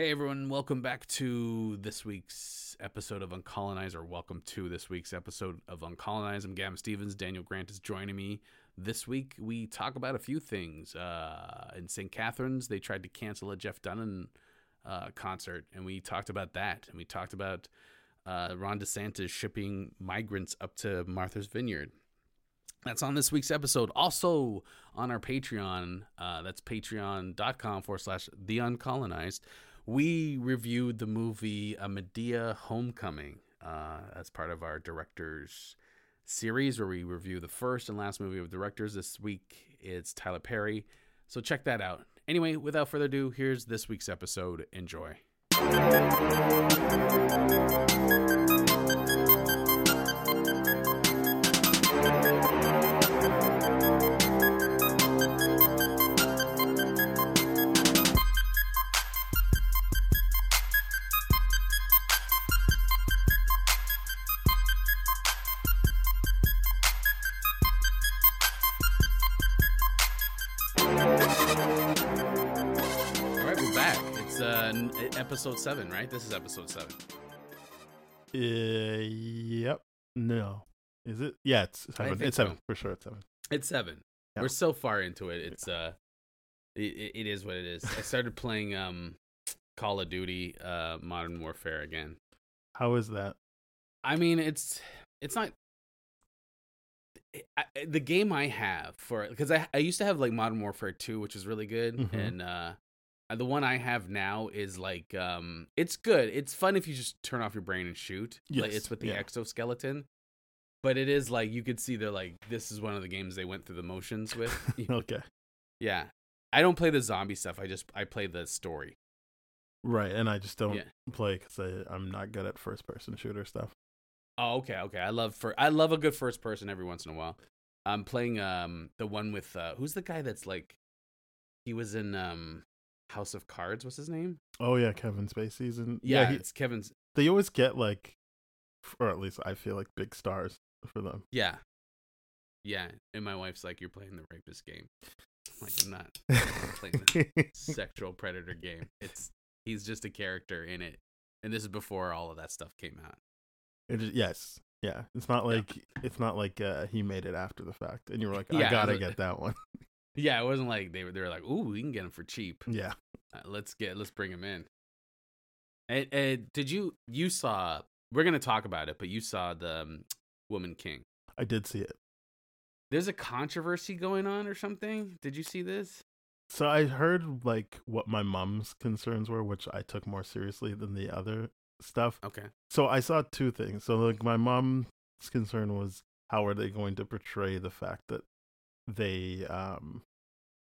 Hey everyone, welcome back to this week's episode of Uncolonized, or welcome to this week's episode of Uncolonized. I'm Gavin Stevens. Daniel Grant is joining me this week. We talk about a few things. Uh, in St. Catharines, they tried to cancel a Jeff Dunham uh, concert, and we talked about that. And we talked about uh, Ron DeSantis shipping migrants up to Martha's Vineyard. That's on this week's episode. Also on our Patreon, uh, that's patreon.com forward slash the uncolonized we reviewed the movie A Madea Homecoming uh, as part of our directors series where we review the first and last movie of directors. This week it's Tyler Perry. So check that out. Anyway, without further ado, here's this week's episode. Enjoy. Episode seven, right? This is episode seven. Uh, yep. No. Is it? Yeah, it's seven. It's seven so. for sure. It's seven. It's seven. We're so far into it. It's uh, it, it is what it is. I started playing um, Call of Duty, uh, Modern Warfare again. How is that? I mean, it's it's not I, the game I have for because I I used to have like Modern Warfare 2 which is really good mm-hmm. and uh, the one I have now is like um it's good. It's fun if you just turn off your brain and shoot. Yes. Like, it's with the yeah. exoskeleton. But it is like you could see they're like this is one of the games they went through the motions with. okay. Yeah. I don't play the zombie stuff. I just I play the story. Right, and I just don't yeah. play cuz I I'm not good at first person shooter stuff. Oh, okay, okay. I love for I love a good first person every once in a while. I'm playing um the one with uh who's the guy that's like he was in um House of Cards. What's his name? Oh yeah, Kevin Spacey's and yeah, yeah he, it's Kevin's. They always get like, or at least I feel like big stars for them. Yeah, yeah. And my wife's like, "You're playing the rapist game." I'm like, I'm not I'm playing the sexual predator game. It's he's just a character in it, and this is before all of that stuff came out. It is, yes, yeah. It's not like yeah. it's not like uh, he made it after the fact, and you were like, I yeah, gotta get that one. Yeah, it wasn't like they were. They were like, "Ooh, we can get him for cheap." Yeah, uh, let's get let's bring him in. And, and, did you you saw? We're gonna talk about it, but you saw the um, Woman King. I did see it. There's a controversy going on or something. Did you see this? So I heard like what my mom's concerns were, which I took more seriously than the other stuff. Okay. So I saw two things. So like my mom's concern was how are they going to portray the fact that they um,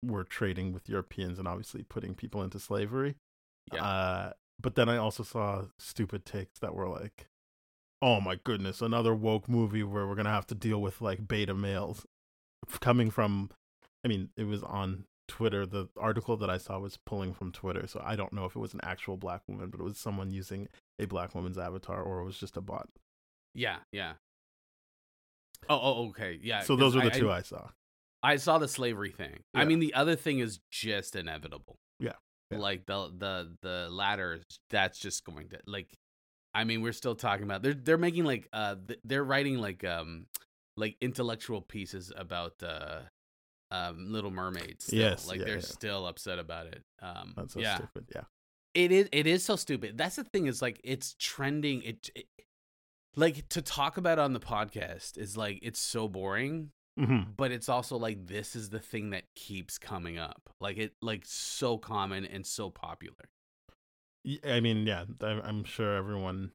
were trading with Europeans and obviously putting people into slavery. Yeah. Uh, but then I also saw stupid takes that were like, "Oh my goodness, another woke movie where we're gonna have to deal with like beta males." Coming from, I mean, it was on Twitter. The article that I saw was pulling from Twitter, so I don't know if it was an actual black woman, but it was someone using a black woman's avatar, or it was just a bot. Yeah, yeah. Oh, oh, okay, yeah. So those are the I, two I, I saw. I saw the slavery thing. Yeah. I mean, the other thing is just inevitable. Yeah. yeah. Like the the the latter, that's just going to like. I mean, we're still talking about they're they're making like uh they're writing like um like intellectual pieces about uh um Little Mermaids. Yes, like yeah, they're still upset about it. Um, that's so yeah. stupid. Yeah. It is. It is so stupid. That's the thing. Is like it's trending. It, it like to talk about on the podcast is like it's so boring Mm-hmm. But it's also like this is the thing that keeps coming up. Like it like so common and so popular. I mean, yeah, I'm sure everyone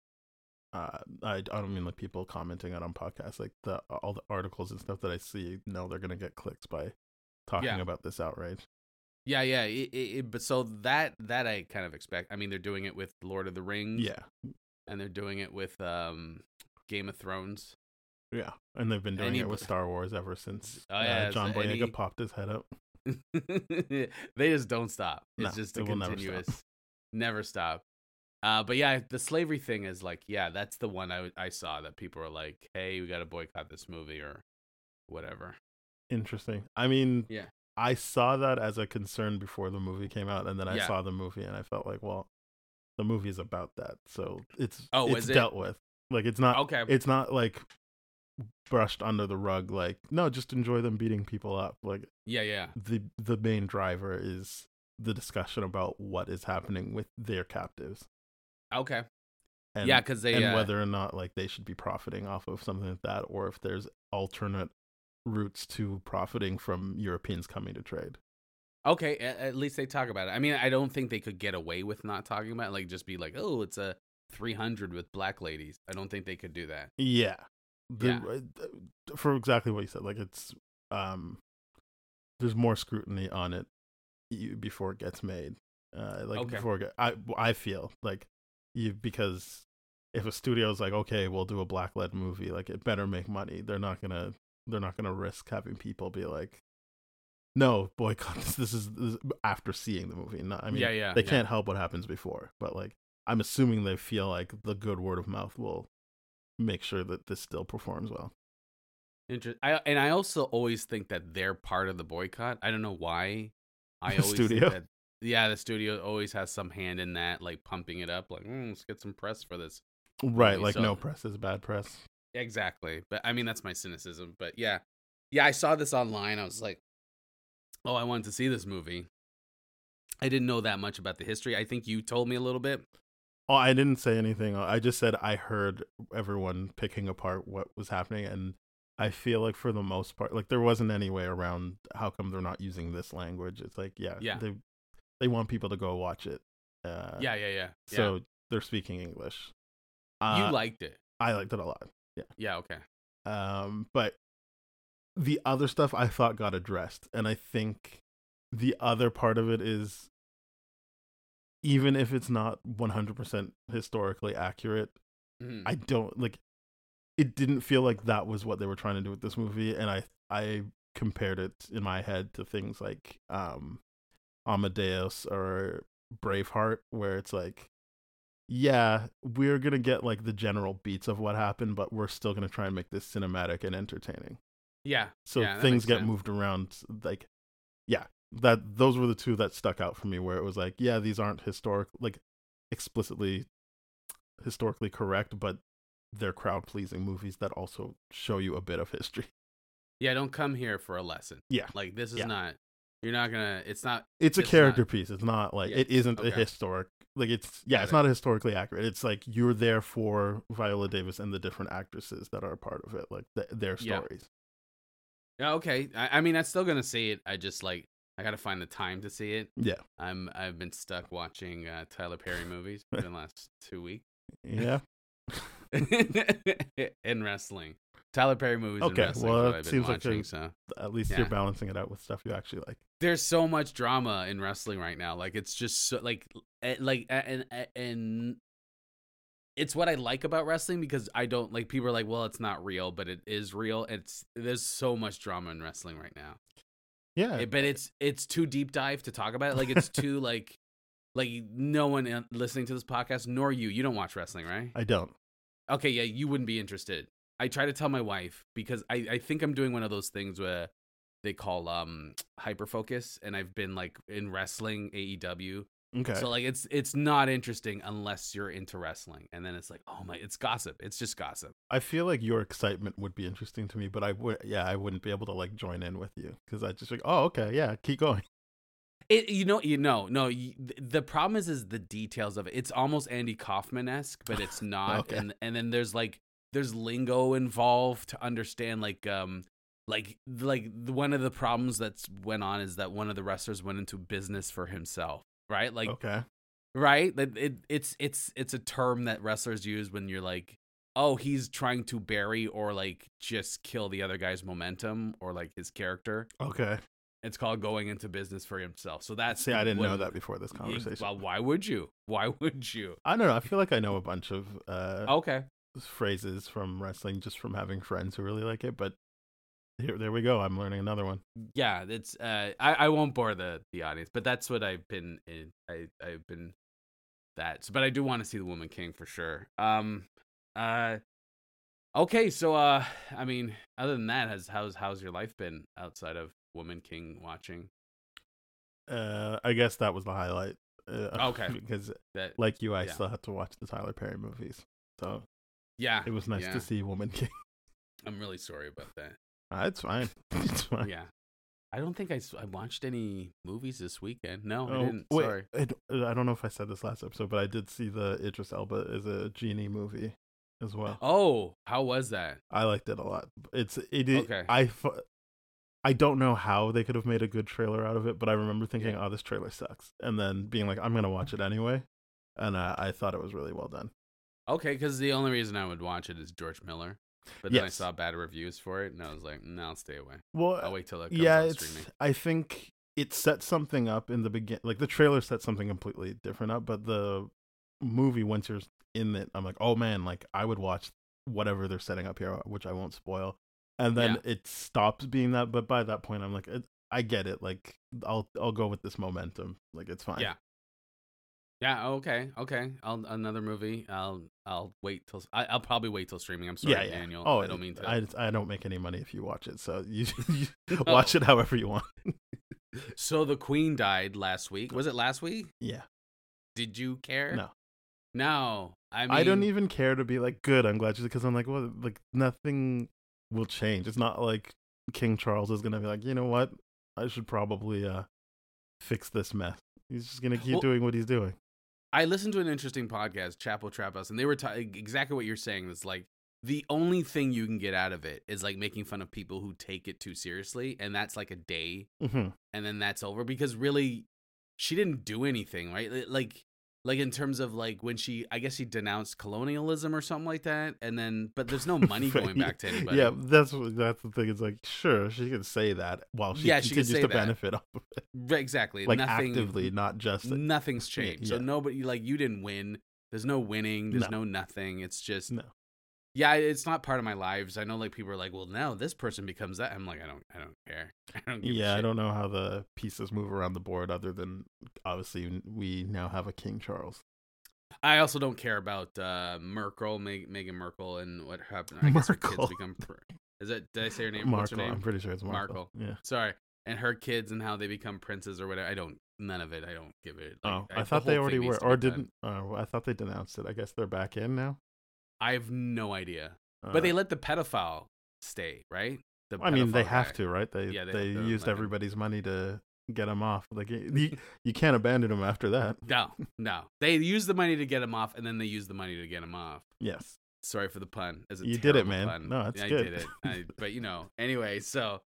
uh I, I don't mean like people commenting on on podcasts like the all the articles and stuff that I see know they're going to get clicks by talking yeah. about this outrage. Yeah, yeah, it, it, but so that that I kind of expect. I mean, they're doing it with Lord of the Rings. Yeah. And they're doing it with um Game of Thrones. Yeah, and they've been doing it with Star Wars ever since oh, yeah, uh, John Boyega any... popped his head up. they just don't stop. It's no, just a continuous, never, never stop. Uh, but yeah, the slavery thing is like, yeah, that's the one I I saw that people are like, hey, we got to boycott this movie or whatever. Interesting. I mean, yeah, I saw that as a concern before the movie came out, and then I yeah. saw the movie and I felt like, well, The movie is about that, so it's Oh, it's is it? dealt with. Like it's not Okay. it's not like brushed under the rug. Like no, just enjoy them beating people up. Like yeah, yeah. the the main driver is the discussion about what is happening with their captives. Okay. And, yeah, because they and uh, whether or not like they should be profiting off of something like that, or if there's alternate routes to profiting from Europeans coming to trade. Okay, at, least they talk about it. I mean, I don't think they could get away with not talking about it. Like, just be like, oh, it's a 300 with black ladies. I don't think they could do that. Yeah. The, Yeah. uh, For exactly what you said, like it's um, there's more scrutiny on it before it gets made. Uh, like Okay. before it get, I I feel like you because if a studio's like, okay, we'll do a black lead movie, like it better make money. They're not gonna they're not gonna risk having people be like, no boycott. This, this is this is after seeing the movie. Not, I mean, Yeah, yeah, they yeah. can't help what happens before, but like I'm assuming they feel like the good word of mouth will make sure that this still performs well. Inter- I, and I also always think that they're part of the boycott. I don't know why. I The always studio? that yeah, the studio always has some hand in that, like pumping it up, like mm, let's get some press for this. Right, movie, like so- no press is bad press. Exactly. But I mean, that's my cynicism. But yeah, yeah, I saw this online. I was like, oh, I wanted to see this movie. I didn't know that much about the history. I think you told me a little bit. Oh, I didn't say anything. I just said I heard everyone picking apart what was happening, and I feel like for the most part, like there wasn't any way around. How come they're not using this language? It's like, yeah, Yeah. they they want people to go watch it. Uh, yeah, yeah, yeah. yeah. So they're speaking English. you Uh, liked it. I liked it a lot. Yeah. Yeah, okay. Um, but the other stuff I thought got addressed, and I think the other part of it is even if it's not 100% historically accurate, Mhm. I don't like it didn't feel like that was what they were trying to do with this movie and I I compared it in my head to things like um Amadeus or Braveheart where it's like yeah, we're going to get like the general beats of what happened, but we're still going to try and make this cinematic and entertaining. yeah. So yeah, things get sense. moved around like yeah, that those were the two that stuck out for me where it was like, yeah, these aren't historic like explicitly historically correct, but they're crowd pleasing movies that also show you a bit of history. Yeah, don't come here for a lesson. Yeah. Like this is Yeah. not. You're not gonna. It's not. It's a character not- piece. It's not like Yeah, it isn't a historic like it's yeah, it's it. not historically accurate. It's like you're there for Viola Davis and the different actresses that are a part of it, like th- their stories. Yeah, okay. I, I mean, I'm still gonna see it. I just like I gotta find the time to see it. Yeah. I'm I've been stuck watching uh, Tyler Perry movies for the last two weeks Yeah. in wrestling. Tyler Perry movies Okay, well, it seems like watching. a- so At least Yeah. you're balancing it out with stuff you actually like. there's so much drama in wrestling right now. Like it's just so like eh, like eh, and and- and it's what I like about wrestling because I don't like people are like, well, it's not real, but it is real. It's there's so much drama in wrestling right now. Yeah. It- but it's it's too deep dive to talk about it. Like it's too like like no one listening to this podcast nor you. You don't watch wrestling, right? I don't. Okay, yeah, you wouldn't be interested. I try to tell my wife because I I think I'm doing one of those things where they call um hyper focus and I've been like in wrestling AEW. Okay. So like it's it's not interesting unless you're into wrestling. And then it's like, "Oh my, it's gossip. It's just gossip." I feel like your excitement would be interesting to me, but I would, yeah, I wouldn't be able to like join in with you because I just like, oh, okay, yeah, keep going. It, you know, you know, no. You, the problem is, is the details of it. It's almost Andy Kaufman esque, but it's not. Okay. And and then there's like there's lingo involved to understand. Like um, like like one of the problems that's went on is that one of the wrestlers went into business for himself, right? Like okay. right? Like it, it's it's it's a term that wrestlers use when you're like, oh, he's trying to bury or like just kill the other guy's momentum or like his character. Okay. It's called going into business for himself. So that's See, I didn't know that before this conversation. Well, why would you? Why would you? I don't know. I feel like I know a bunch of uh, Okay. phrases from wrestling just from having friends who really like it, but here, there we go. I'm learning another one. Yeah, it's uh I, I won't bore the the audience, but that's what I've been in I I've been that. So, but I do want to see the Woman King for sure. Um uh Okay, so uh I mean, other than that, has how's how's your life been outside of Woman King watching? Uh, I guess that was the highlight. Uh, Okay. because That like you, I Yeah. still have to watch the Tyler Perry movies, so yeah, it was nice yeah. to see Woman King. I'm really sorry about that. Uh, it's fine. It's fine. Yeah. I don't think I, s- I watched any movies this weekend. No, I Oh, didn't. wait, Sorry. I, d- uh, I don't know if I said this last episode, but I did see the Idris Elba as a genie movie as well. Oh, how was that? I liked it a lot. It's it. i- Okay. I fu- I don't know how they could have made a good trailer out of it, but I remember thinking. "Oh, this trailer sucks," and then being like, "I'm gonna watch it anyway," and uh, I thought it was really well done. Okay, because the only reason I would watch it is George Miller. But then I saw bad reviews for it, and I was like, no, I'll stay away. Well, I'll wait till it comes yeah, it's. streaming. I think it set something up in the beginning. Like the trailer set something completely different up, but the movie once you're in it, I'm like, oh man, like I would watch whatever they're setting up here, which I won't spoil. And then it stops being that, but by that point, I'm like, I get it. Like I'll I'll go with this momentum. Like it's fine. Yeah. Yeah. Okay. Okay. I'll another movie. I'll I'll wait till I, I'll probably wait till streaming. I'm sorry, yeah, yeah. Daniel. Oh, I don't mean to. I, I don't make any money if you watch it, so you, you No. watch it however you want. So the Queen died last week. Was it last week? yeah. Did you care? No. No. I mean, I don't even care to be like good. I'm glad because I'm like, well, like nothing will change. It's not like King Charles is gonna be like, you know what, I should probably uh fix this mess. He's just gonna keep Well- doing what he's doing. I listened to an interesting podcast, Chapo Trap House, and they were ta- exactly what you're saying. It's like the only thing you can get out of it is like making fun of people who take it too seriously, and that's like a day, hmm and then that's over because really, she didn't do anything, right? Like, like in terms of like when she, I guess she denounced colonialism or something like that, and then but there's no money going back to anybody. Yeah, that's what that's the thing. It's like, sure, she can say that while she Yeah, she can continues say to that. benefit off of it, exactly. like Nothing, actively, not just nothing's changed. So nobody like you didn't win. There's no winning. There's No. no nothing. It's just no. Yeah, it's not part of my lives. I know like people are like, well, now this person becomes that. I'm like, I don't, I don't care. I don't. Give a Yeah, I don't know how the pieces move around the board, other than obviously we now have a King Charles. I also don't care about uh, Merkel, Meg- Meghan Merkel, and what happened. I guess her Merkel. kids become. Pr- is it? Did I say her name? What's her Markle, name? I'm pretty sure it's Markle. Markle. Yeah. Sorry. And her kids and how they become princes or whatever. I don't. None of it. I don't give it. Oh, like, I the thought they already were, or done. didn't. Oh, I thought they denounced it. I guess they're back in now. I have no idea. Uh, But they let the pedophile stay, right? The I mean, they pedophile have to, right? They Yeah, they they, used everybody's money to get him off. Like you, you can't abandon him after that. No, no. They use the money to get him off, and then they use the money to get him off. Yes. Sorry for the pun. It's a You did it, man. Pun. No, it's I good. did it. I, but you know, anyway. So,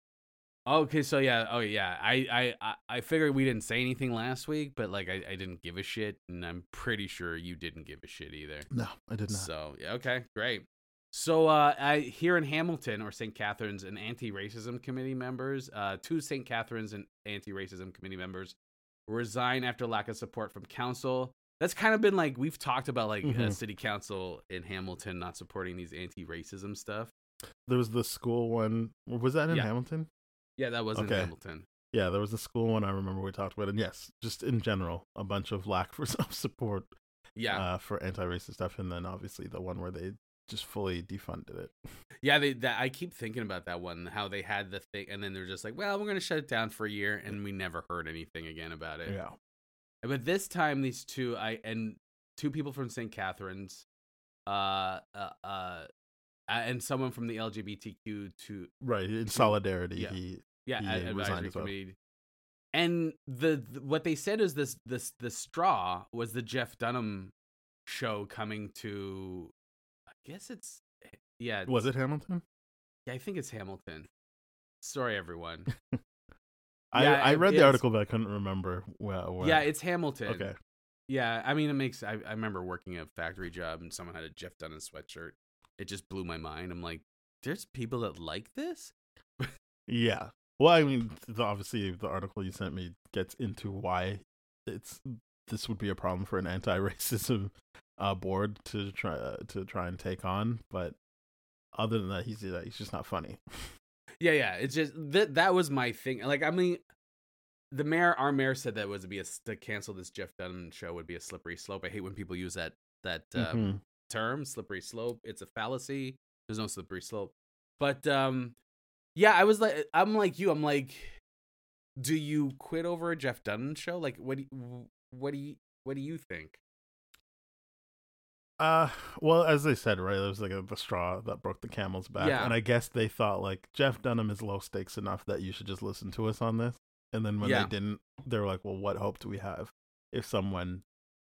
okay. So yeah. Oh yeah. I I I- figured we didn't say anything last week, but like I, I didn't give a shit, and I'm pretty sure you didn't give a shit either. No, I did not. So yeah. Okay. Great. So uh, I here in Hamilton or St. Catharines, an anti-racism committee members, uh, two St. Catharines and anti-racism committee members resign after lack of support from council. That's kind of been like we've talked about like uh, Mhm. city council in Hamilton not supporting these anti-racism stuff. There was the school one. Was that in Yeah. Hamilton? Yeah, that was in Okay. Hamilton. Yeah, there was the school one. I remember we talked about, and yes, just in general, a bunch of lack for self support Yeah, uh, for anti-racist stuff, and then obviously the one where they just fully defunded it. yeah. They that I keep thinking about that one, how they had the thing, and then they're just like, well, we're gonna shut it down for a year, and we never heard anything again about it. Yeah. But this time, these two, I and two people from St. Catharines, uh, uh, uh, and someone from the LGBTQ to Right. In solidarity, Yeah. he yeah He, ad- advisory as well. And the, the what they said is this this the straw was the Jeff Dunham show coming to, I guess it's yeah was it Hamilton. yeah I think it's Hamilton. Sorry everyone. I, Yeah, I read the article, but I couldn't remember where. where. yeah, it's Hamilton. okay. Yeah, I mean, it makes. I, I remember working a factory job and someone had a Jeff Dunham sweatshirt. It just blew my mind. I'm like, there's people that like this. Yeah. Well, I mean, the, obviously, the article you sent me gets into why it's this would be a problem for an anti-racism uh, board to try uh, to try and take on. But other than that, he's uh, he's just not funny. Yeah, yeah. It's just that that was my thing. Like, I mean, the mayor, our mayor said that was to be a to cancel this Jeff Dunham show would be a slippery slope. I hate when people use that that um, Mhm. Term, slippery slope. It's a fallacy. There's no slippery slope. But um, yeah, I was like, I'm like you. I'm like, do you quit over a Jeff Dunham show? Like, what do you, what do you what do you think? Uh, well, as they said, right, it was like a, the straw that broke the camel's back, Yeah. and I guess they thought like Jeff Dunham is low stakes enough that you should just listen to us on this. And then when Yeah. they didn't, they were like, "Well, what hope do we have if someone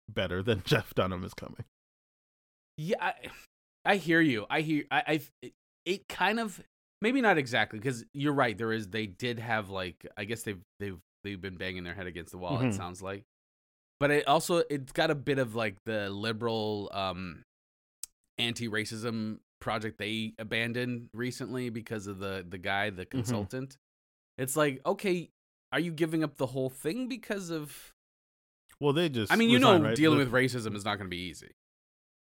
better than Jeff Dunham is coming?" Yeah, I, I hear you. I hear. I. I it, it kind of maybe not exactly because you're right. There is. They did have like. I guess they've they've they've been banging their head against the wall. It Mhm. sounds like, but it also it's got a bit of like the liberal um anti-racism project they abandoned recently because of the the guy the consultant. It's like okay, are you giving up the whole thing because of? Well, they just. I mean, you know, right? dealing with racism is not going to be easy.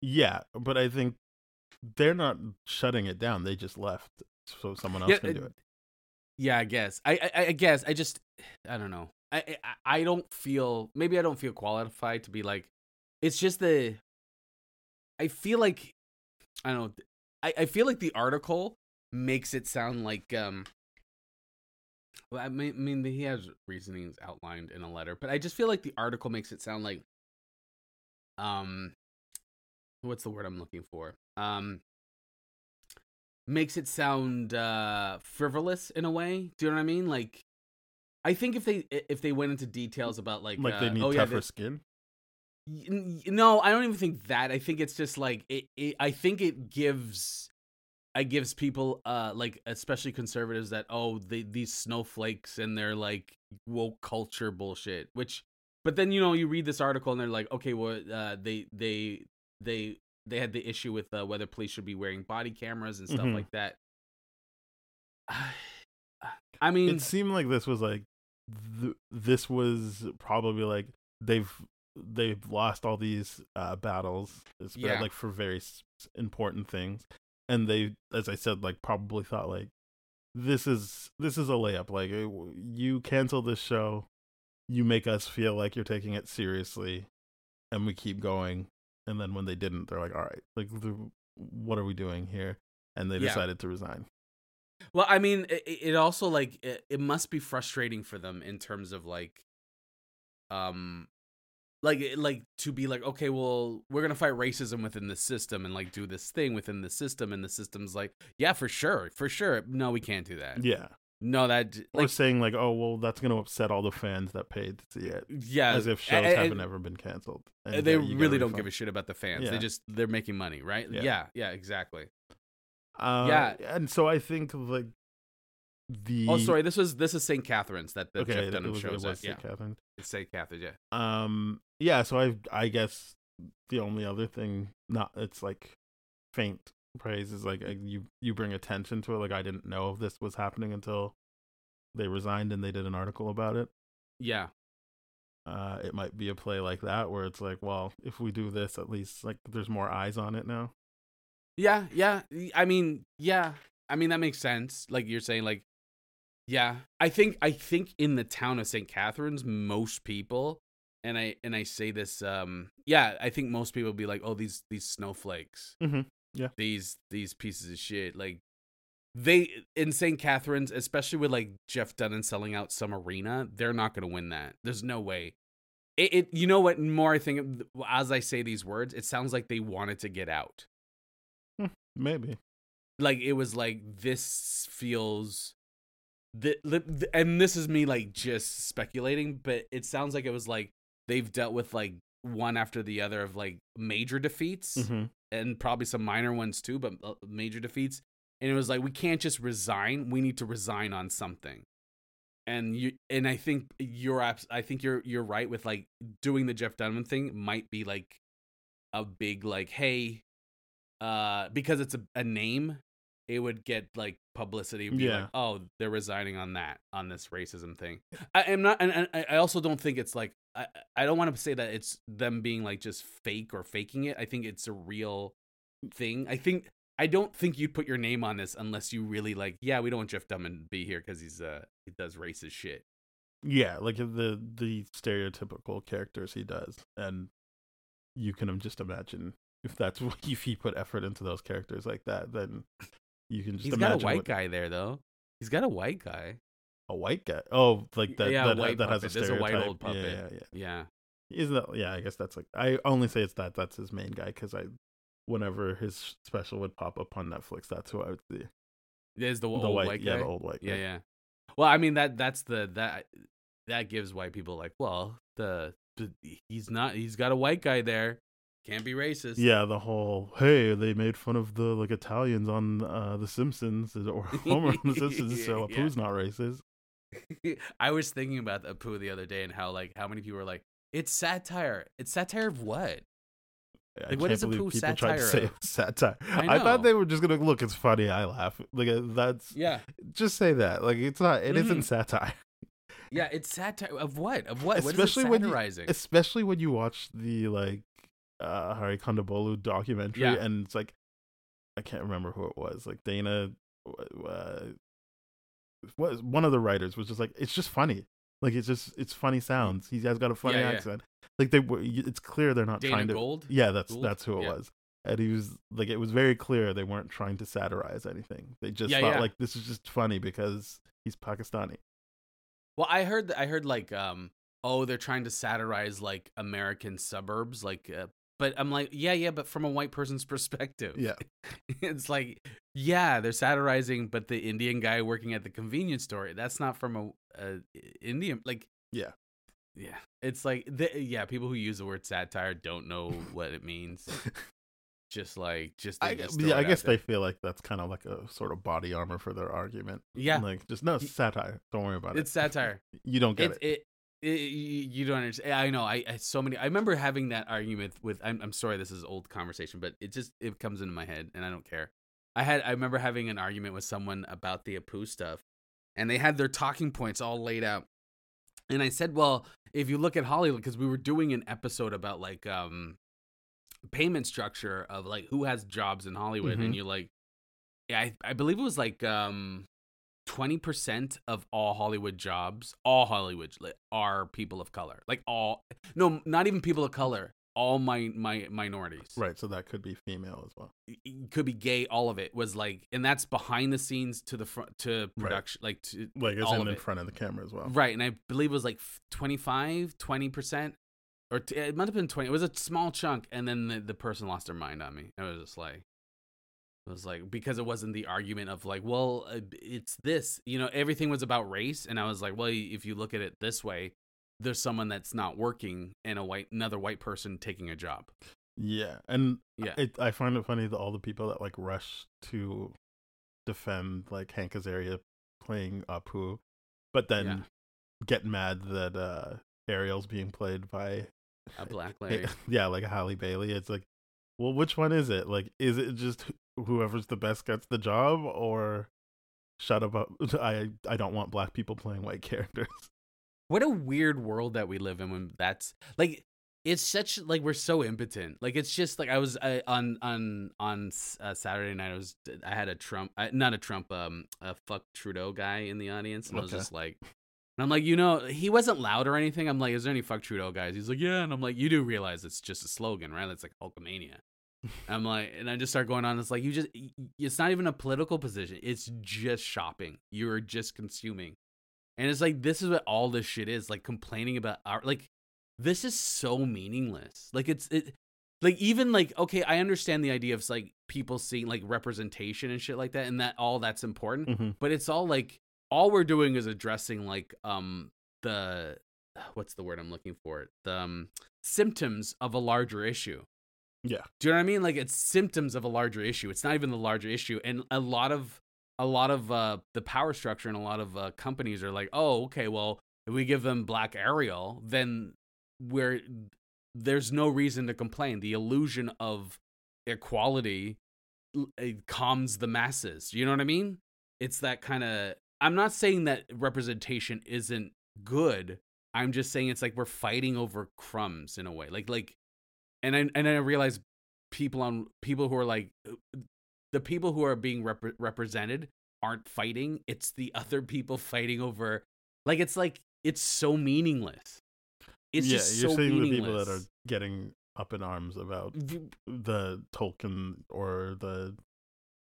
Yeah, but I think they're not shutting it down. They just left so someone else Yeah, can uh, do it. Yeah, I guess. I, I I guess I just I don't know. I, I I don't feel maybe I don't feel qualified to be like. It's just the. I feel like, I don't know. I I feel like the article makes it sound like um. Well, I mean, I mean, he has reasonings outlined in a letter, but I just feel like the article makes it sound like, um, what's the word I'm looking for? Um, makes it sound uh frivolous in a way. Do you know what I mean? Like I think if they if they went into details about like Like uh, they need oh, yeah, tougher the- skin. No, I don't even think that. I think it's just like it, it I think it gives I gives people uh like especially conservatives that oh they these snowflakes and they're like woke culture bullshit which but then you know you read this article and they're like okay well uh they they they they had the issue with uh, whether police should be wearing body cameras and stuff Mhm. like that I mean It seemed like this was like th- this was probably like they've they've lost all these uh, battles, it's been, Yeah. like for very important things, and they, as I said, like probably thought like this is this is a layup. Like you cancel this show, you make us feel like you're taking it seriously, and we keep going. And then when they didn't, they're like, all right, like the, what are we doing here? And they Yeah. decided to resign. Well, I mean, it, it also like it, it must be frustrating for them in terms of like, um, like like to be like, okay, well, we're gonna fight racism within the system and like do this thing within the system, and the system's like, yeah, for sure, for sure. No, we can't do that. Yeah. No, that or like, saying like, "Oh, well, that's going to upset all the fans that paid to see it," yeah, as if shows and- haven't ever been canceled. and they really don't give a shit about the fans. They just they're making money, right? Yeah. Yeah, yeah, exactly. Uh, Yeah. and so I think like the Oh, sorry, this was this is St. Catharines that the okay, Jeff Dunham was, shows at. Yeah, St. Catherine. it's St. Catharines. Yeah. Um, yeah. So I I guess the only other thing not it's like faint praise is like uh, you you bring attention to it. Like I didn't know if this was happening until they resigned and they did an article about it. Yeah. Uh, it might be a play like that where it's like, well, if we do this, at least like there's more eyes on it now. Yeah, yeah. I mean, yeah. I mean that makes sense. Like you're saying, like, yeah. I think I think in the town of St. Catharines, most people, and I and I say this, um, yeah, I think most people be like, oh, these these snowflakes, Mhm, yeah. these these pieces of shit, like. They in St. Catharines, especially with like Jeff Dunham selling out some arena, they're not going to win that. There's no way. It, it, you know what? More I think as I say these words, it sounds like they wanted to get out hmm, Maybe. like it was like this feels the, the and this is me like just speculating but it sounds like it was like they've dealt with like one after the other of like major defeats hmm and probably some minor ones too but uh, major defeats. And it was like we can't just resign. We need to resign on something. And you and i think you're abs- i think you're you're right with like doing the jeff dunham thing might be like a big like hey uh because it's a, a name it would get like publicity be Yeah. like oh they're resigning on that on this racism thing. I am not and, and i also don't think it's like i i don't want to say that it's them being like just fake or faking it i think it's a real thing i think i don't think you'd put your name on this unless you really like yeah we don't want jeff Dunham to be here because he's uh he does racist shit. Yeah, like the the stereotypical characters he does, and you can just imagine if that's what if he put effort into those characters like that, then you can just he's got a white what- guy there though. He's got a white guy a white guy. Oh, like that Yeah, that, white that has a. There's a white stereotype. old puppet. Yeah, yeah, yeah. yeah Isn't that? Yeah, I guess that's like. I only say it's that. That's his main guy because I, whenever his special would pop up on Netflix, that's who I would see. There's the, The old white, white, yeah, the old white. yeah, guy. yeah. Well, I mean that that's the that that gives white people like, well, the, the he's not he's got a white guy there, can't be racist. Yeah, the whole hey, they made fun of the like Italians on uh, The Simpsons or Homer on The Simpsons, so Yeah. Apu's not racist. I was thinking about Apu the other day and how like how many people were like, it's satire. It's satire of what? I Like, what is Apu tried to satire say of? it was satire. I I, thought they were just gonna look. It's funny. I laugh. Like uh, that's Yeah, just say that. Like it's not. It Mhm. not satire. yeah. It's satire of what? Of what? Especially what when you- Especially when you watch the like uh Hari Kondabolu documentary, Yeah. and it's like I can't remember who it was. Like Dana, uh, was one of the writers was just like it's just funny. Like it's just it's funny sounds. He has got a funny Yeah, yeah. accent. Like they were. It's clear they're not Dana trying to. Gould. Yeah, that's Gould? that's who it Yeah. was. And he was like, it was very clear they weren't trying to satirize anything. They just Yeah, thought yeah. like this is just funny because he's Pakistani. Well, I heard I heard like um oh they're trying to satirize like American suburbs like uh, but I'm like yeah yeah but from a white person's perspective. Yeah, it's like yeah they're satirizing but the Indian guy working at the convenience store that's not from a, a Indian like yeah. yeah it's like the, yeah people who use the word satire don't know what it means just like just, I, just yeah, I guess they feel like that's kind of like a sort of body armor for their argument. yeah like just no it's satire. Don't worry about it's it. It's satire You don't get it, it. It, you don't understand. I know. I, I so many. I remember having that argument with. I'm, I'm sorry, this is old conversation, but it just it comes into my head, and I don't care. I had. I remember having an argument with someone about the Apu stuff, and they had their talking points all laid out. And I said, well, if you look at Hollywood, because we were doing an episode about like um payment structure of like who has jobs in Hollywood, Mhm. and you're like, yeah, I, I believe it was like um. 20% of all Hollywood jobs, all Hollywood are people of color. Like all no, not even people of color, all my my minorities. right, so that could be female as well. It- It could be gay, all of it was like and that's behind the scenes to the front to Right. production like to Like it's all in in it. front of the camera as well. Right, and I believe it was like 25, 20% or t- it might have been 20. It was a small chunk and then the, the person lost their mind on me. It was just like it was like because it wasn't the argument of like, well, uh, it's this, you know, everything was about race and I was like, well, if you look at it this way, there's someone that's not working and a white another white person taking a job. Yeah, and Yeah. it, I find it funny that all the people that like rush to defend like Hank Azaria playing Apu, but then Yeah. get mad that uh Ariel's being played by A black lady. yeah, like Halle Bailey. It's like, well, which one is it? Like, is it just whoever's the best gets the job, or shut up? I I don't want black people playing white characters. what a weird world that we live in when that's like it's such like we're so impotent. Like it's just like i was I, on on on uh, saturday night i was i had a trump I, not a trump um a fuck trudeau guy in the audience and i was just like and i'm like you know he wasn't loud or anything. I'm like is there any fuck trudeau guys? He's like yeah and i'm like you do realize it's just a slogan right? It's like hulkamania i'm like and i just start going on it's like you just it's not even a political position it's just shopping you're just consuming and it's like this is what all this shit is, like complaining about our like this is so meaningless. Like it's it like even like okay, I understand the idea of like people seeing like representation and shit like that and that all that's important, Mhm. but it's all like all we're doing is addressing like um the what's the word I'm looking for? The um, symptoms of a larger issue. Yeah, Do you know what I mean? Like it's symptoms of a larger issue. It's not even the larger issue. And a lot of a lot of uh, the power structure and a lot of uh, companies are like, oh, okay, well, if we give them Black Ariel, then we're there's no reason to complain. The illusion of equality it calms the masses. You know what I mean? It's that kind of. I'm not saying that representation isn't good. I'm just saying it's like we're fighting over crumbs in a way. Like like and I and I realize people on people who are like uh, the people who are being repre- represented aren't fighting. It's the other people fighting over. Like it's like it's so meaningless. It's yeah. just You're so saying the people that are getting up in arms about the Tolkien or the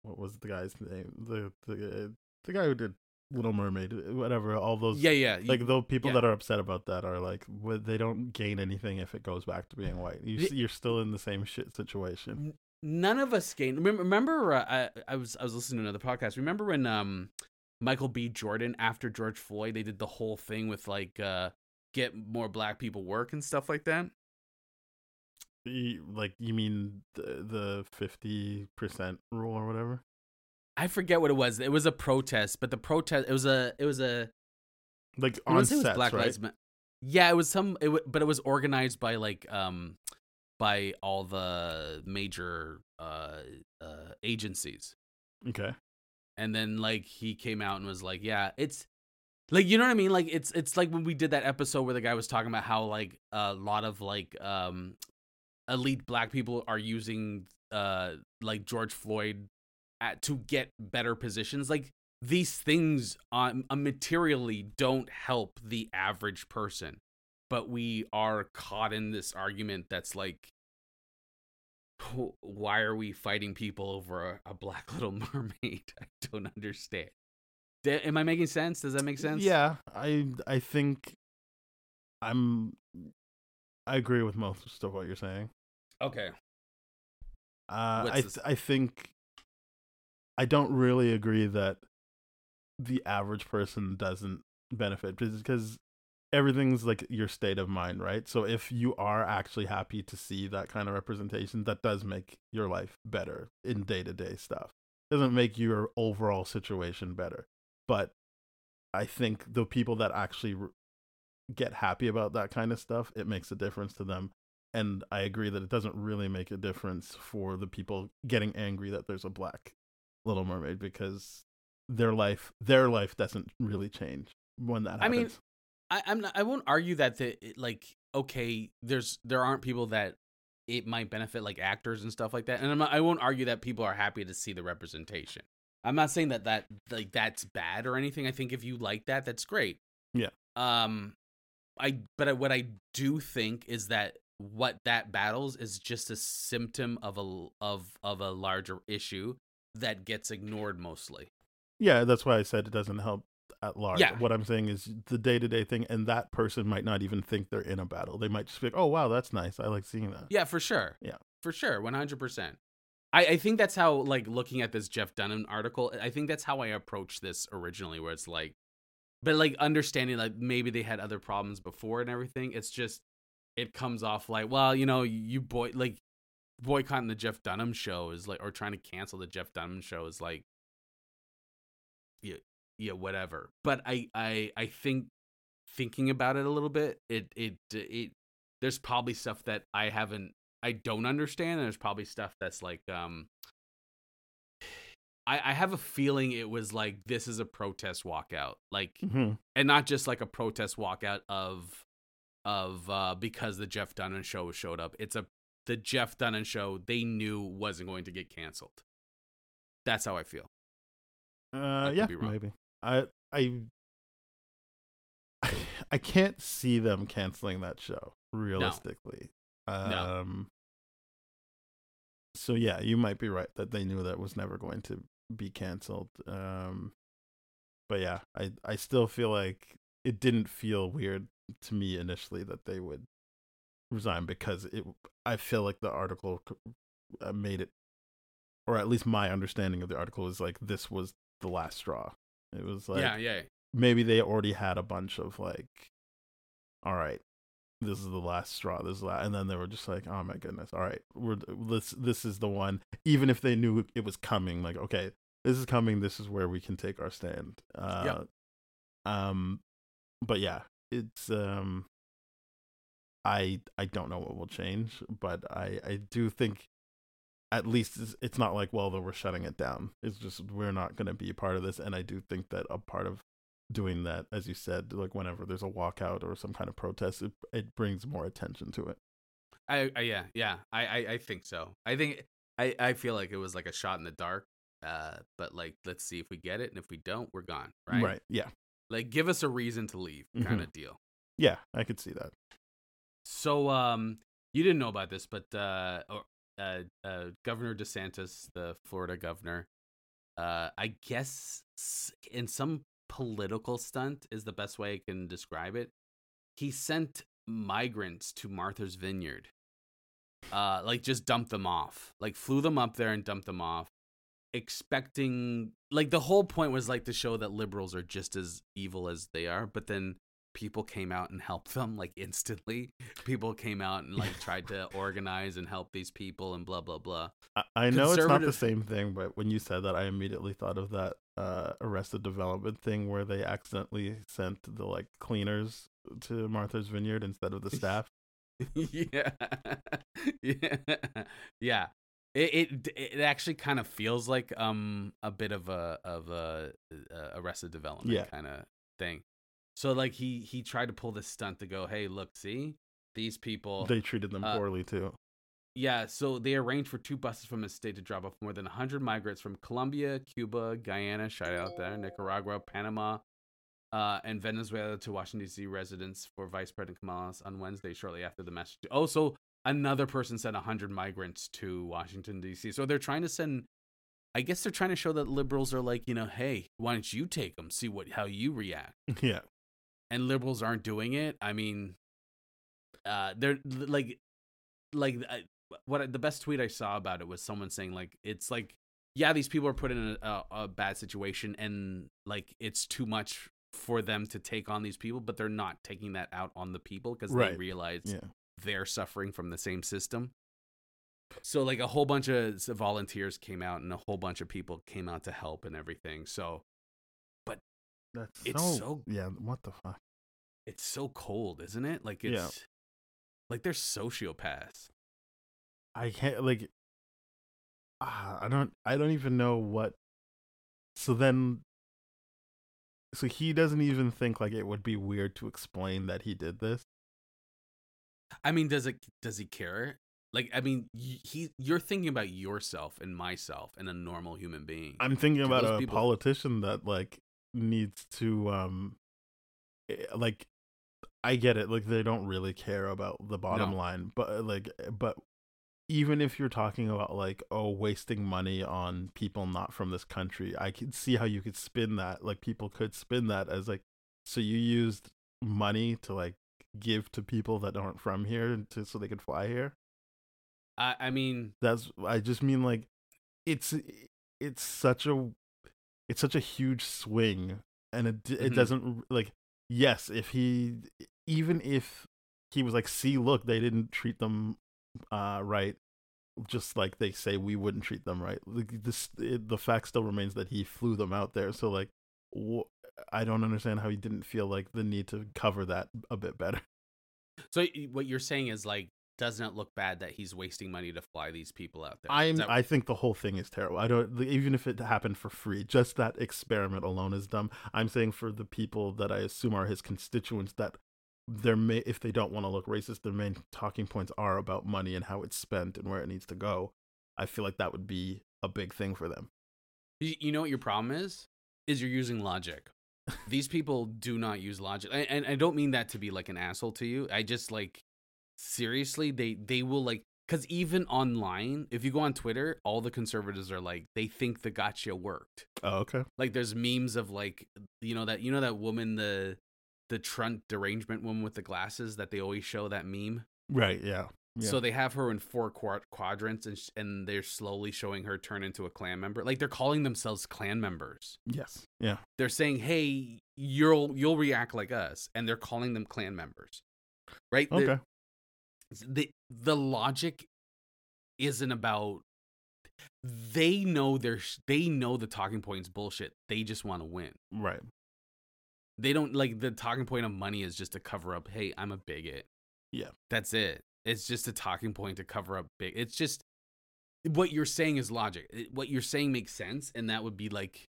what was the guy's name? The the uh, the guy who did Little Mermaid, whatever. All those yeah, yeah. like the people yeah. that are upset about that are like well, they don't gain anything if it goes back to being white. You, you're still in the same shit situation. none of us gained. Remember, uh, I, I was I was listening to another podcast. Remember when um Michael B. Jordan after George Floyd they did the whole thing with like uh get more black people work and stuff like that. Like you mean the the fifty percent rule or whatever? I forget what it was. It was a protest, but the protest it was a it was a Like on wanna it was Black right? Lives. Yeah, it was some, it w- but it was organized by like um by all the major uh uh agencies. Okay. and then like he came out and was like yeah it's like you know what i mean like it's it's like when we did that episode where the guy was talking about how like a lot of like um elite black people are using uh like george floyd at, to get better positions like these things on uh, materially don't help the average person. But we are caught in this argument that's like why are we fighting people over a, a black little mermaid? I don't understand. Am i making sense? Does that make sense? Yeah, I I think I'm I agree with most of what you're saying. okay. Uh, I th- I think I don't really agree that the average person doesn't benefit because everything's like your state of mind, right? So if you are actually happy to see that kind of representation, that does make your life better in day to day stuff. Doesn't make your overall situation better, but I think the people that actually get happy about that kind of stuff, it makes a difference to them and I agree that it doesn't really make a difference for the people getting angry that there's a black Little Mermaid because their life their life doesn't really change when that happens. I mean, I, I'm not, I won't argue that the like okay, there's there aren't people that it might benefit like actors and stuff like that, and I'm not, I won't argue that people are happy to see the representation. I'm not saying that that like that's bad or anything. I think if you like that, that's great. Yeah. Um, I but I, what I do think is that what that battles is just a symptom of a of of a larger issue that gets ignored mostly. yeah, that's why I said it doesn't help at large. Yeah. What I'm saying is the day to day thing, and that person might not even think they're in a battle. They might just be like, "Oh wow, that's nice. I like seeing that." Yeah, for sure. Yeah. For sure. 100%. I, I think that's how, like, looking at this Jeff Dunham article, I think that's how I approached this originally, where it's like, but like understanding, like, maybe they had other problems before and everything. It's just, it comes off like, well, you know, you boy, like, boycotting the Jeff Dunham show is like, or trying to cancel the Jeff Dunham show is like, yeah, yeah, whatever. But I, I, I think thinking about it a little bit, it, it, it, there's probably stuff that I haven't I don't understand. And there's probably stuff that's like um I, I have a feeling it was like this is a protest walkout. Like hmm and not just like a protest walkout of of uh because the Jeff Dunham show showed up. It's a the Jeff Dunham show they knew wasn't going to get canceled. That's how I feel. Uh, could yeah, maybe. I I I can't see them canceling that show realistically. Um So yeah, you might be right that they knew that was never going to be canceled. Um but yeah, I I still feel like it didn't feel weird to me initially that they would resign because it I feel like the article uh, made it or at least my understanding of the article is like this was the last straw. It was like yeah, yeah. maybe they already had a bunch of like, all right, this is the last straw. This is la-, and then they were just like, oh my goodness, all right, we're this this is the one. Even if they knew it was coming, like okay, this is coming. This is where we can take our stand. Uh, Yep. Um, but yeah, it's um. I I don't know what will change, but I I do think at least it's, it's not like well, though we're shutting it down. It's just we're not going to be a part of this, and I do think that a part of doing that, as you said, like whenever there's a walkout or some kind of protest, it it brings more attention to it. I, I yeah, yeah. I, I I think so. I think I I feel like it was like a shot in the dark. Uh, but like let's see if we get it, and if we don't, we're gone. Right. Right. Yeah. Like give us a reason to leave, kind Mhm. of deal. Yeah. I could see that. So um, you didn't know about this, but uh, uh, uh, Governor DeSantis, the Florida governor, uh, I guess in some political stunt is the best way I can describe it. He sent migrants to Martha's Vineyard. Uh like just dumped them off. Like flew them up there and dumped them off expecting like the whole point was like to show that liberals are just as evil as they are, but then people came out and helped them like instantly. People came out and like tried to organize and help these people and blah blah blah. I, I know it's not the same thing, but when you said that, I immediately thought of that uh, Arrested Development thing where they accidentally sent the like cleaners to Martha's Vineyard instead of the staff. yeah, yeah, yeah. It, it it actually kind of feels like um a bit of a of a, a Arrested Development Yeah. kind of thing. So like he he tried to pull this stunt to go, hey, look, see these people. They treated them uh, poorly too. Yeah, so they arranged for two buses from his state to drop off more than 100 migrants from Colombia, Cuba, Guyana, shout out there, Nicaragua, Panama, uh, and Venezuela to Washington, D.C. residence for Vice President Kamala on Wednesday, shortly after the message. Oh, so another person sent 100 migrants to Washington, D.C. So they're trying to send, I guess they're trying to show that liberals are like, you know, hey, why don't you take them, see what how you react Yeah, and liberals aren't doing it i mean uh they're like like I, what I- the best tweet i saw about it was someone saying like it's like yeah these people are put in a, a, a bad situation and like it's too much for them to take on these people but they're not taking that out on the people because they realize yeah. they're suffering from the same system. So like a whole bunch of volunteers came out and a whole bunch of people came out to help and everything. So That's It's so, so- yeah. What the fuck? it's so cold isn't it like it's Yeah. like they're sociopaths I can't like. ah, I don't. I don't even know what. So then. So he doesn't even think like it would be weird to explain that he did this. I mean, does it? Does he care? Like, I mean, he. You're thinking about yourself and myself and a normal human being. I'm thinking about a people- politician that like needs to um eh, like I get it like they don't really care about the bottom No. line but uh, like but even if you're talking about like oh wasting money on people not from this country I could see how you could spin that like people could spin that as like so you used money to like give to people that aren't from here to so they could fly here I, I mean, that's i just mean like it's it's such a it's such a huge swing and it it Mhm. doesn't like yes if he even if he was like see look they didn't treat them uh right just like they say we wouldn't treat them right like this it, the fact still remains that he flew them out there so like wh- i don't understand how he didn't feel like the need to cover that a bit better so what you're saying is like, doesn't it look bad that he's wasting money to fly these people out there. I'm. that- I think the whole thing is terrible. I don't. Even if it happened for free, just that experiment alone is dumb. I'm saying for the people that I assume are his constituents, that their may, if they don't want to look racist, their main talking points are about money and how it's spent and where it needs to go. I feel like that would be a big thing for them. You know what your problem is? Is you're using logic. These people do not use logic, and I don't mean that to be like an asshole to you. I just like seriously, they they will like because even online, if you go on Twitter, all the conservatives are like they think the gotcha worked. Oh, okay. Like there's memes of like you know that you know that woman the the Trump derangement woman with the glasses that they always show that meme. Right. Yeah. Yeah. So they have her in four quad- quadrants, and sh- and they're slowly showing her turn into a Klan member. Like they're calling themselves Klan members. yes. Yeah. They're saying, "Hey, you'll you'll react like us," and they're calling them Klan members. Right? Okay. The the logic isn't about. They know their they know the talking point's bullshit. They just want to win. Right. They don't like the talking point of money is just to cover up. Hey, I'm a bigot. Yeah. That's it. It's just a talking point to cover up big. It's just what you're saying is logic. What you're saying makes sense, and that would be like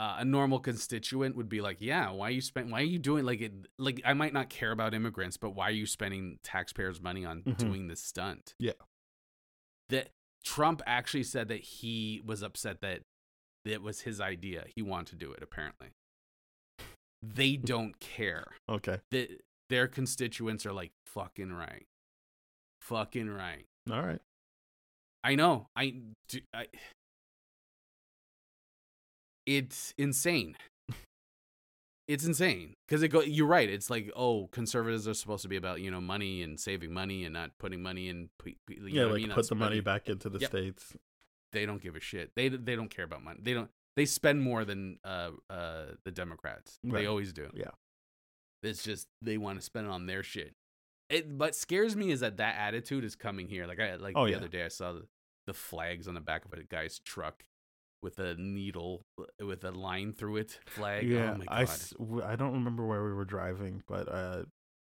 uh, a normal constituent would be like, yeah, why are you spend? Why are you doing like it? Like I might not care about immigrants, but why are you spending taxpayers' money on Mhm. doing this stunt? Yeah. That Trump actually said that he was upset that it was his idea. He wanted to do it. Apparently, they don't care Okay. that their constituents are like fucking right fucking right All right. i know i, do, I it's insane it's insane because it go. You're right. It's like oh, conservatives are supposed to be about you know money and saving money and not putting money in. You yeah, like I mean? put the money back into the yep. states. They don't give a shit. They they don't care about money. They don't. They spend more than uh uh the Democrats. Right. They always do. Yeah. It's just they want to spend it on their shit. It but scares me is that that attitude is coming here. Like I like oh, the yeah. other day I saw the, the flags on the back of a guy's truck with a needle uh, with a line through it flag. Yeah, oh I, I don't remember where we were driving, but uh,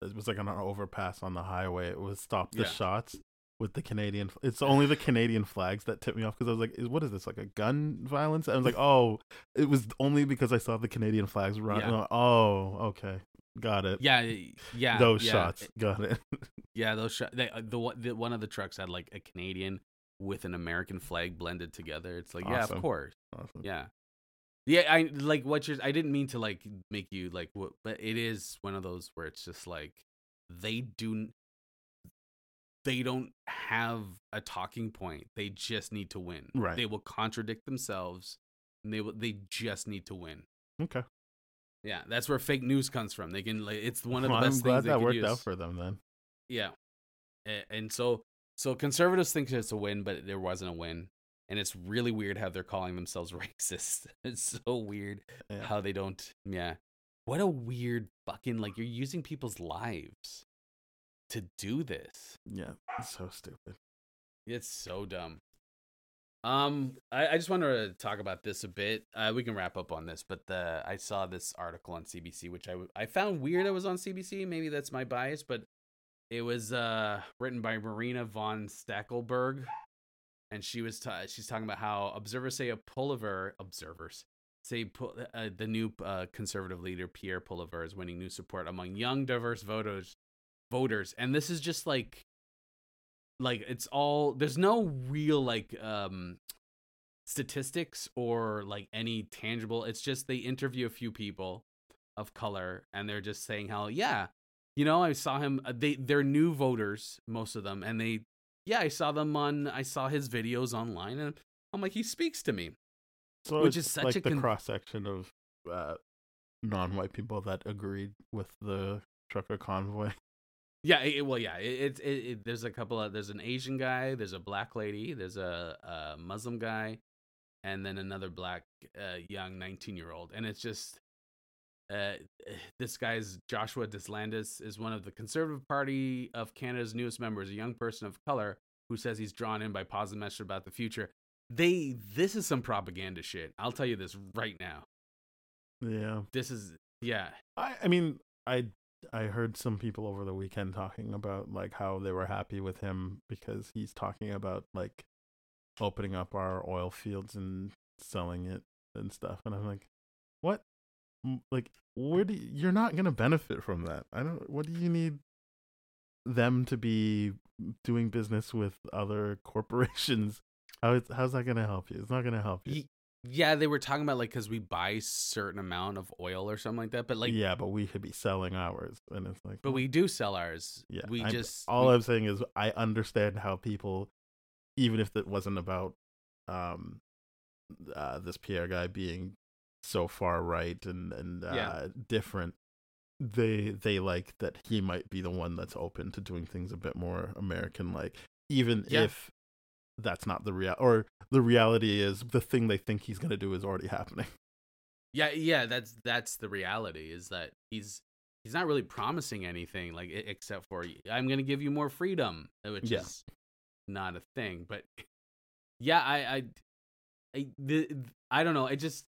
it was like on an overpass on the highway. It was stop the yeah. shots with the Canadian. It's only the Canadian flags that tipped me off because I was like, "What is this? Like a gun violence?" And I was like, "Oh, it was only because I saw the Canadian flags run." Yeah. Oh, okay, got it. Yeah, yeah. Those yeah. shots, got it. yeah, those shots. Uh, the, the one of the trucks had like a Canadian with an American flag blended together. It's like, awesome. yeah, of course. Awesome. Yeah. Yeah, I like what you're I didn't mean to like make you like what but it is one of those where it's just like they do they don't have a talking point. They just need to win. Right. They will contradict themselves and they will they just need to win. Okay. Yeah, that's where fake news comes from. They can like it's one of the well, best I'm glad things that worked use. out for them then. Yeah. And so so conservatives think it's a win, but there wasn't a win. And it's really weird how they're calling themselves racist. It's so weird yeah. how they don't. Yeah. What a weird fucking like you're using people's lives to do this. Yeah, it's so stupid. It's so dumb. Um, I, I just wanted to talk about this a bit. Uh, we can wrap up on this, but the I saw this article on CBC, which I I found weird. It was on CBC. Maybe that's my bias, but it was uh, written by Marina von Stackelberg, and she was she's talking about how observers say a Poilievre observers say uh, the new uh, conservative leader Pierre Poilievre is winning new support among young, diverse voters. Voters, and this is just like, like it's all. There's no real like um statistics or like any tangible. It's just they interview a few people of color, and they're just saying how yeah, you know, I saw him. Uh, they they're new voters, most of them, and they, yeah, I saw them on. I saw his videos online, and I'm like, he speaks to me, so which is such like a the con- cross section of uh, non-white people that agreed with the trucker convoy. Yeah, it, well, yeah, it's it, it, There's a couple of. There's an Asian guy. There's a black lady. There's a, a Muslim guy, and then another black uh, young 19 year old, and it's just uh, this guy's Joshua Deslandes is one of the Conservative Party of Canada's newest members, a young person of color who says he's drawn in by positive message about the future. They this is some propaganda shit. I'll tell you this right now. Yeah. This is yeah. I I mean I I heard some people over the weekend talking about like how they were happy with him because he's talking about like opening up our oil fields and selling it and stuff and I'm like what like where do you, you're not going to benefit from that. I don't what do you need them to be doing business with other corporations? How is, how's that going to help you? It's not going to help you. Yeah they were talking about like because we buy certain amount of oil or something like that but like yeah but we could be selling ours and it's like but we do sell ours. Yeah we I'm, just all we, i'm saying is i understand how people even if it wasn't about um uh, this Pierre guy being so far right and and uh, yeah. different they they like that he might be the one that's open to doing things a bit more american like even yeah. if that's not the real or the reality is the thing they think he's going to do is already happening yeah yeah that's that's the reality is that he's he's not really promising anything like except for i'm going to give you more freedom which yeah. is not a thing but yeah i i I, the, I don't know. I just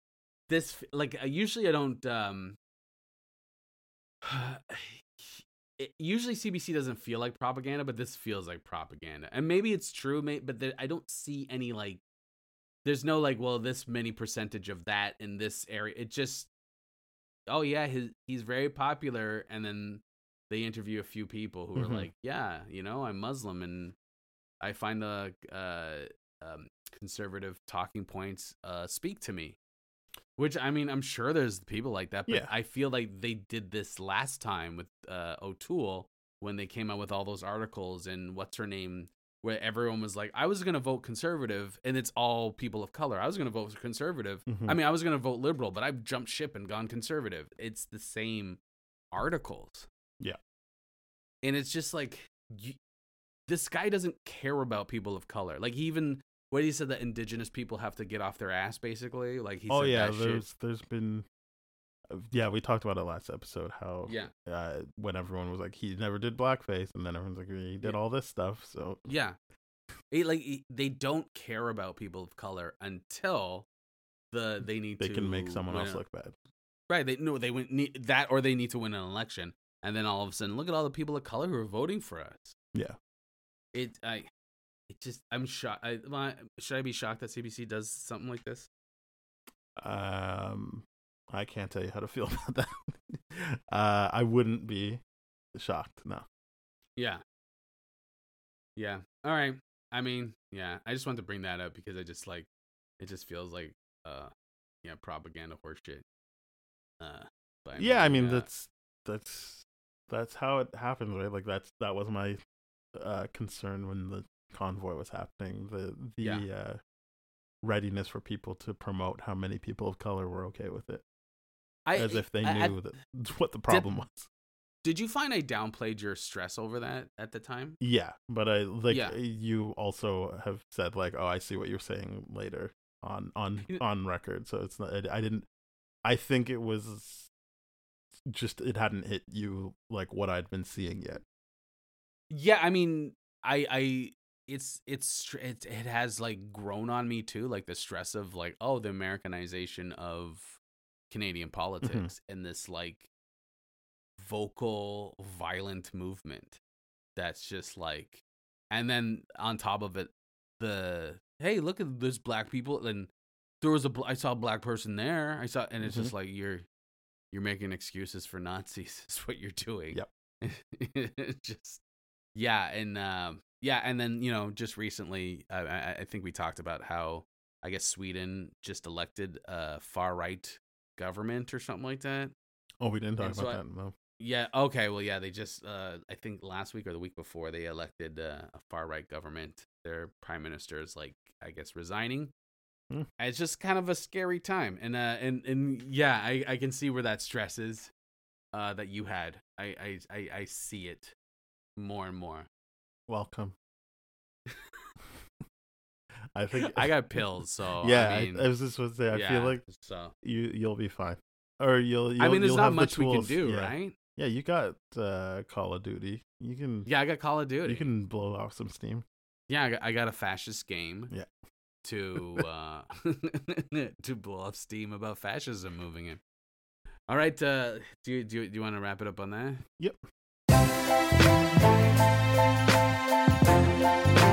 this like usually I don't um it, usually CBC doesn't feel like propaganda, but this feels like propaganda. And maybe it's true, but there, I don't see any like there's no like well this many percentage of that in this area. It just oh yeah, his he's very popular and then they interview a few people who mm-hmm. are like, yeah, you know, I'm Muslim and I find the uh, um, conservative talking points uh, speak to me. Which I mean, I'm sure there's people like that, but yeah. I feel like they did this last time with uh, O'Toole when they came out with all those articles and what's her name where everyone was like, I was gonna vote conservative, and it's all people of color. I was gonna vote conservative. Mhm. I mean, I was gonna vote liberal, but I've jumped ship and gone conservative. It's the same articles. Yeah. and it's just like you, this guy doesn't care about people of color. Like he even what he said that indigenous people have to get off their ass, basically. Like he oh said yeah, that shit. there's there's been yeah, we talked about it last episode how Yeah, uh, when everyone was like he never did blackface and then everyone's like he did Yeah. all this stuff. So yeah. It, like it- they don't care about people of color until the they need they to can make someone else a- look bad. right. They no, they win need, that or they need to win an election, and then all of a sudden, look at all the people of color who are voting for us. Yeah. It I, it just I'm shocked. I, my, should I be shocked that CBC does something like this? Um I can't tell you how to feel about that. uh I wouldn't be shocked, no. Yeah. Yeah. All right. I mean, yeah. I just wanted to bring that up because I just like it just feels like uh yeah, propaganda horseshit. Uh but yeah, I mean uh, that's that's that's how it happens, right? Like that's that was my uh concern when the convoy was happening. The the Yeah. uh readiness for people to promote how many people of color were okay with it. I, As if they I- I- knew that what the problem was. did you find I downplayed your stress over that at the time? Yeah, but I like Yeah. you also have said like, oh, I see what you're saying later on on on record. So it's not. I didn't. I think it was just it hadn't hit you like what I'd been seeing yet. Yeah, I mean, I I it's it's it, it has like grown on me too, like the stress of like oh the Americanization of Canadian politics and this like vocal violent movement that's just like and then on top of it the hey look at this black people and there was a i saw a black person there I saw and it's just like you're you're making excuses for Nazis is what you're doing. Yep. Just yeah and um yeah and then you know just recently I, I i think we talked about how i guess sweden just elected a far right government or something like that Oh, we didn't talk And so about I- that. No. yeah okay well yeah they just uh i think last week or the week before they elected uh, a far right government their prime minister is like i guess resigning Hmm. it's just kind of a scary time and uh and and yeah i i can see where that stress is uh that you had i i i, I see it more and more Welcome. I think I got pills, so yeah, I I, mean, I was just going to say. I yeah, feel like so. you you'll be fine, or you'll. you'll I mean, there's not have the much we can do, yeah. right? Yeah, you got uh, Call of Duty. You can. Yeah, I got Call of Duty. You can blow off some steam. Yeah, I got, I got a fascist game. Yeah. To uh, to blow off steam about fascism moving in. All right, uh, do you do you, do you want to wrap it up on that? Yep. Thank you.